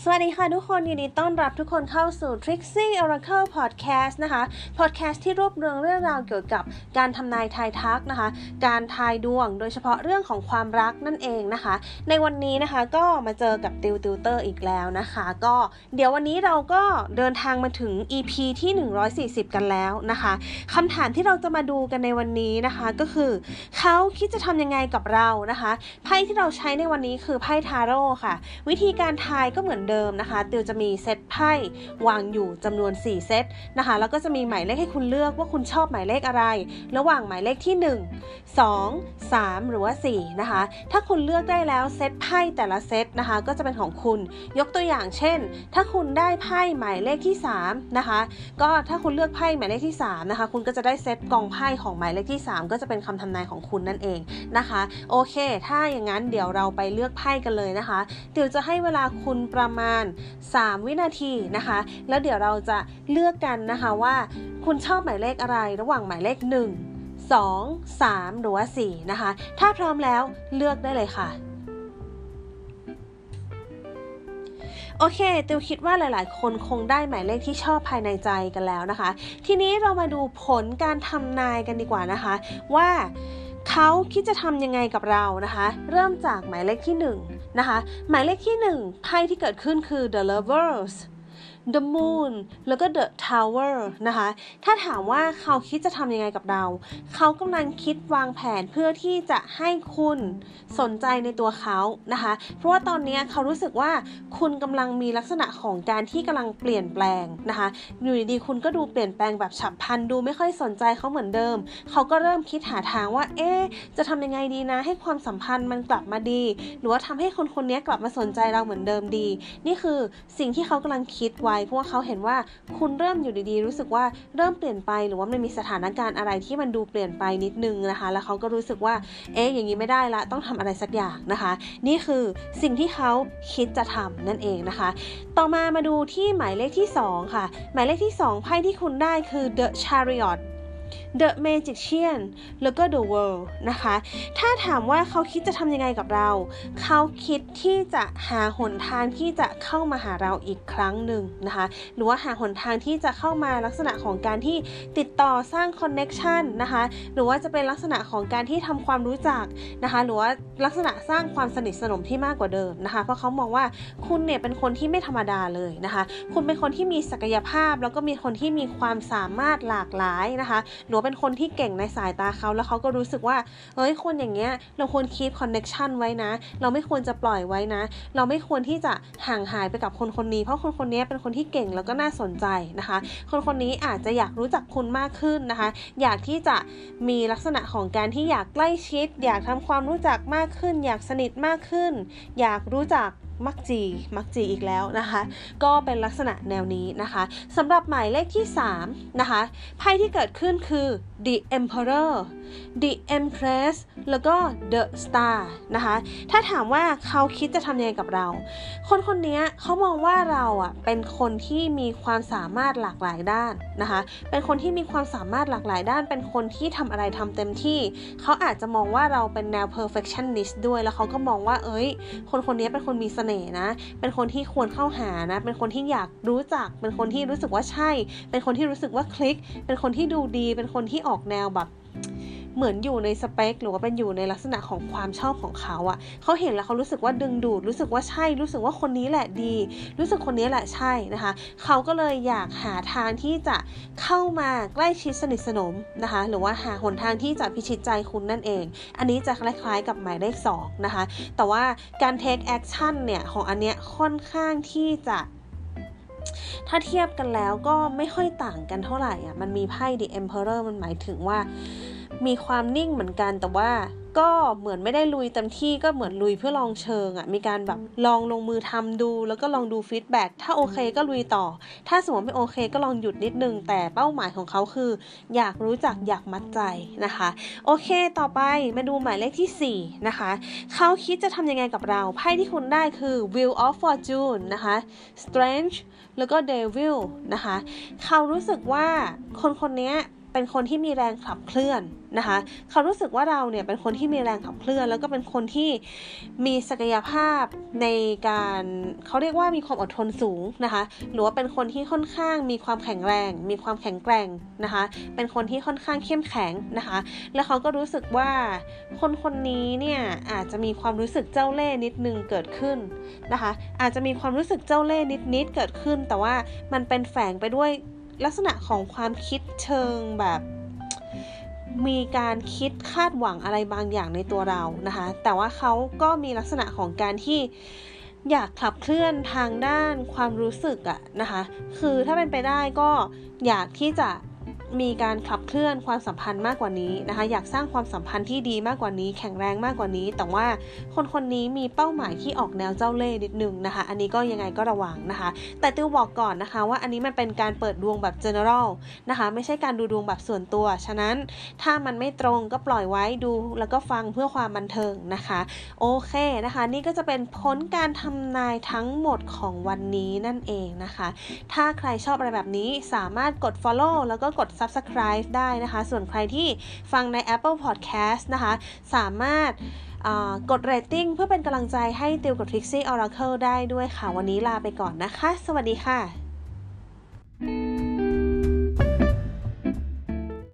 สวัสดีค่ะทุกคนยินดีต้อนรับทุกคนเข้าสู่ Trixie Oracle Podcast นะคะ Podcast ที่รวบรวมเรื่องราวเกี่ยวกับการทำนายทายทักนะคะ การทายดวงโดยเฉพาะเรื่องของความรักนั่นเองนะคะ ในวันนี้นะคะก็มาเจอกับติวติวเตอร์อีกแล้วนะคะ ก็เดี๋ยววันนี้เราก็เดินทางมาถึง EP ที่ 140 กันแล้วนะคะคำถามที่เราจะมาดูกันในวันนี้นะคะก็คือเขาคิดจะทำยังไงกับเรานะคะไพ่ที่เราใช้ในวันนี้คือไพ่ทาโร่ค่ะ วิธีการทายก็เหมือนเดิมนะคะติวจะมีเซตไพ่วางอยู่จำนวน 4 เซตนะคะแล้วก็จะมีหมายเลขให้คุณเลือกว่าคุณชอบหมายเลขอะไร ระหว่างหมายเลขที่ 1 2 3 หรือว่า4นะคะถ้าคุณเลือกได้แล้วเซตไพ่แต่ละเซตนะคะก็จะเป็นของคุณยกตัวอย่างเช่น ถ้าคุณได้ไพ่หมายเลขที่3นะคะก็ถ้าคุณเลือกไพ่หมายเลขที่3นะคะคุณก็จะได้เซตกองไพ่ของหมายเลขที่ 3 ก็จะเป็นคำทำนายของคุณนั่นเองนะคะโอเค ถ้าอย่างนั้นเดี๋ยวเราไปเลือกไพ่กันเลยนะคะเดี๋ยวจะให้เวลาคุณประมาณ 3 วินาทีนะคะ แล้วเดี๋ยวเราจะเลือกกันนะคะว่าคุณชอบหมายเลขอะไรระหว่างหมายเลข 1 2 3 หรือว่า 4 นะคะ ถ้าพร้อมแล้วเลือกได้เลยค่ะโอเคติวคิดว่าหลาย ๆ คนคงได้หมายเลขที่ชอบภายในใจกันแล้วนะคะ ทีนี้เรามาดูผลการทำนายกันดีกว่านะคะ ว่าเขาคิดจะทำยังไงกับเรานะคะ เริ่มจากหมายเลขที่1 นะคะ หมายเลขที่ 1 ไพ่ที่เกิดขึ้นคือ the lovers the moon แล้วก็ the tower นะคะ ถ้าถามว่าเขาคิดจะทำยังไงกับเรา เขากำลังคิดวางแผนเพื่อที่จะให้คุณสนใจในตัวเขานะคะ เพราะว่าตอนนี้เขารู้สึกว่าคุณกำลังมีลักษณะของการที่กำลังเปลี่ยนแปลงนะคะอยู่ดีๆคุณก็ดูเปลี่ยนแปลงแบบฉับพลันดูไม่ค่อยสนใจเขาเหมือนเดิม เขาก็เริ่มคิดหาทางว่า เอ๊จะทำยังไงดีนะ ให้ความสัมพันธ์มันกลับมาดี หรือว่าทำให้คนคนนี้กลับมาสนใจเราเหมือนเดิมดี นี่คือสิ่งที่เขากำลังคิดไว้เพราะว่าเขาเห็นว่าคุณเริ่มอยู่ดีๆ รู้สึกว่าเริ่มเปลี่ยนไปหรือว่ามันมีสถานการณ์อะไรที่มันดูเปลี่ยนไปนิดนึงนะคะ แล้วเขาก็รู้สึกว่าเอ๊ะอย่างนี้ไม่ได้ละต้องทำอะไรสักอย่างนะคะ นี่คือสิ่งที่เขาคิดจะทำนั่นเองนะคะ ต่อมามาดูที่หมายเลขที่ 2 ค่ะ หมายเลขที่ 2 ไพ่ที่คุณได้คือ The Chariot The Magician แล้วก็ The World นะคะ ถ้าถามว่าเขาคิดจะทำยังไงกับเรา เขาคิดที่จะหาหนทางที่จะเข้ามาหาเราอีกครั้งหนึ่งนะคะ หรือว่าหาหนทางที่จะเข้ามาลักษณะของการที่ติดต่อสร้างคอนเน็ชันนะคะ หรือว่าจะเป็นลักษณะของการที่ทำความรู้จักนะคะ หรือว่าลักษณะสร้างความสนิทสนมที่มากกว่าเดิมนะคะ เพราะเขามองว่าคุณเนี่ยเป็นคนที่ไม่ธรรมดาเลยนะคะ คุณเป็นคนที่มีศักยภาพ แล้วก็มีคนที่มีความสามารถหลากหลายนะคะหรือเป็นคนที่เก่งในสายตาเขาแล้วเขาก็รู้สึกว่าเอ้ยคนอย่างเงี้ยเราควรคีบคอนเน็ชันไว้นะ เราไม่ควรจะปล่อยไว้นะ เราไม่ควรที่จะห่างหายไปกับคนคนนี้เพราะคนคนนี้เป็นคนที่เก่งแล้วก็น่าสนใจนะคะ คนคนนี้อาจจะอยากรู้จักคุณมากขึ้นนะคะ อยากที่จะมีลักษณะของการที่อยากใกล้ชิด อยากทำความรู้จักมากขึ้น อยากสนิทมากขึ้น อยากรู้จัก มักจีมักจีอีกแล้วนะคะ ก็เป็นลักษณะแนวนี้นะคะสำหรับหมายเลขที่ 3 นะคะไพ่ที่เกิดขึ้นคือ the emperor the empress แล้วก็ the star นะคะถ้าถามว่าเขาคิดจะทำยังไงกับเรา คนคนนี้เขามองว่าเราอะเป็นคนที่มีความสามารถหลากหลายด้านนะคะเป็นคนที่มีความสามารถหลากหลายด้านเป็นคนที่ทำอะไรทำเต็มที่ เขาอาจจะมองว่าเราเป็นแนว perfectionist ด้วยแล้วเขาก็มองว่าเอ้ย คนคนนี้เป็นคนมีเสน่ห์นะ เป็นคนที่ควรเข้าหานะ เป็นคนที่อยากรู้จัก เป็นคนที่รู้สึกว่าใช่ เป็นคนที่รู้สึกว่าคลิก เป็นคนที่ดูดี เป็นคนที่ออกแนวแบบ เหมือนอยู่ในสเปค หรือว่าเป็นอยู่ในลักษณะของความชอบของเขาอะ่ะเขาเห็นแล้วเขารู้สึกว่าดึงดูด รู้สึกว่าใช่ รู้สึกว่าคนนี้แหละดี รู้สึกคนนี้แหละใช่นะคะ เขาก็เลยอยากหาทางที่จะเข้ามาใกล้ชิดสนิทสนมนะคะ หรือว่าหาหนทางที่จะพิชิตใจคุณนั่นเอง อันนี้จะคล้ายๆกับหมายเลข2นะคะ แต่ว่าการ take action เนี่ยของอันเนี้ยค่อนข้างที่จะถ้าเทียบกันแล้วก็ไม่ค่อยต่างกันเท่าไหร่อะ มันมีไพ่ The Emperor มันหมายถึงว่า มีความนิ่งเหมือนกันแต่ว่าก็เหมือนไม่ได้ลุยเต็มที่ก็เหมือนลุยเพื่อลองเชิงอะ่ะมีการแบบลองลงมือทำดู แล้วก็ลองดูฟีดแบ็ถ้าโอเคก็ลุยต่อ ถ้าสมมติไม่โอเคก็ลองหยุดนิดนึง แต่เป้าหมายของเขาคือ อยากรู้จักอยากมัดใจนะคะ โอเคต่อไปมาดูหมายเลขที่ 4 นะคะ เขาคิดจะทำยังไงกับเราไพ่ที่คุณได้คือ Wheel of Fortune นะคะ Strange แล้วก็ Devil นะคะ เขารู้สึกว่าคนคนนี้ เป็นคนที่มีแรงขับเคลื่อนนะคะเขารู้สึกว่าเราเนี่ยเป็นคนที่มีแรงขับเคลื่อน แล้วก็เป็นคนที่มีศักยภาพในการเขาเรียกว่ามีความอดทนสูงนะคะหรือว่าเป็นคนที่ค่อนข้างมีความแข็งแรง มีความแข็งแกร่งนะคะเป็นคนที่ค่อนข้างเข้มแข็งนะคะแล้วเขาก็รู้สึกว่าคนคนนี้เนี่ยอาจจะมีความรู้สึกเจ้าเล่ห์นิดนึงเกิดขึ้นนะคะอาจจะมีความรู้สึกเจ้าเล่ห์นิดๆเกิดขึ้น แต่ว่ามันเป็นแฝงไปด้วย ลักษณะของความคิดเชิงแบบ มีการคิดคาดหวังอะไรบางอย่างในตัวเรานะคะ แต่ว่าเขาก็มีลักษณะของการที่อยากขับเคลื่อนทางด้านความรู้สึกอะนะคะ คือถ้าเป็นไปได้ก็อยากที่จะ มีการขับเคลื่อนความสัมพันธ์มากกว่านี้นะคะ อยากสร้างความสัมพันธ์ที่ดีมากกว่านี้ แข็งแรงมากกว่านี้ แต่ว่าคนคนนี้มีเป้าหมายที่ออกแนวเจ้าเล่ห์นิดนึงนะคะ อันนี้ก็ยังไงก็ระวังนะคะ แต่ติวบอกก่อนนะคะ ว่าอันนี้มันเป็นการเปิดดวงแบบ general นะคะ ไม่ใช่การดูดวงแบบส่วนตัว ฉะนั้นถ้ามันไม่ตรงก็ปล่อยไว้ดูแล้วก็ฟังเพื่อความบันเทิงนะคะ โอเคนะคะ นี่ก็จะเป็นผลการทำนายทั้งหมดของวันนี้นั่นเองนะคะ ถ้าใครชอบอะไรแบบนี้สามารถกด follow แล้วก็กด subscribe ได้นะคะ ส่วนใครที่ฟังใน Apple Podcast นะคะ สามารถกด rating เพื่อเป็นกำลังใจให้ติวกับ Trixie Oracle ได้ด้วยค่ะ วันนี้ลาไปก่อนนะคะ สวัสดีค่ะ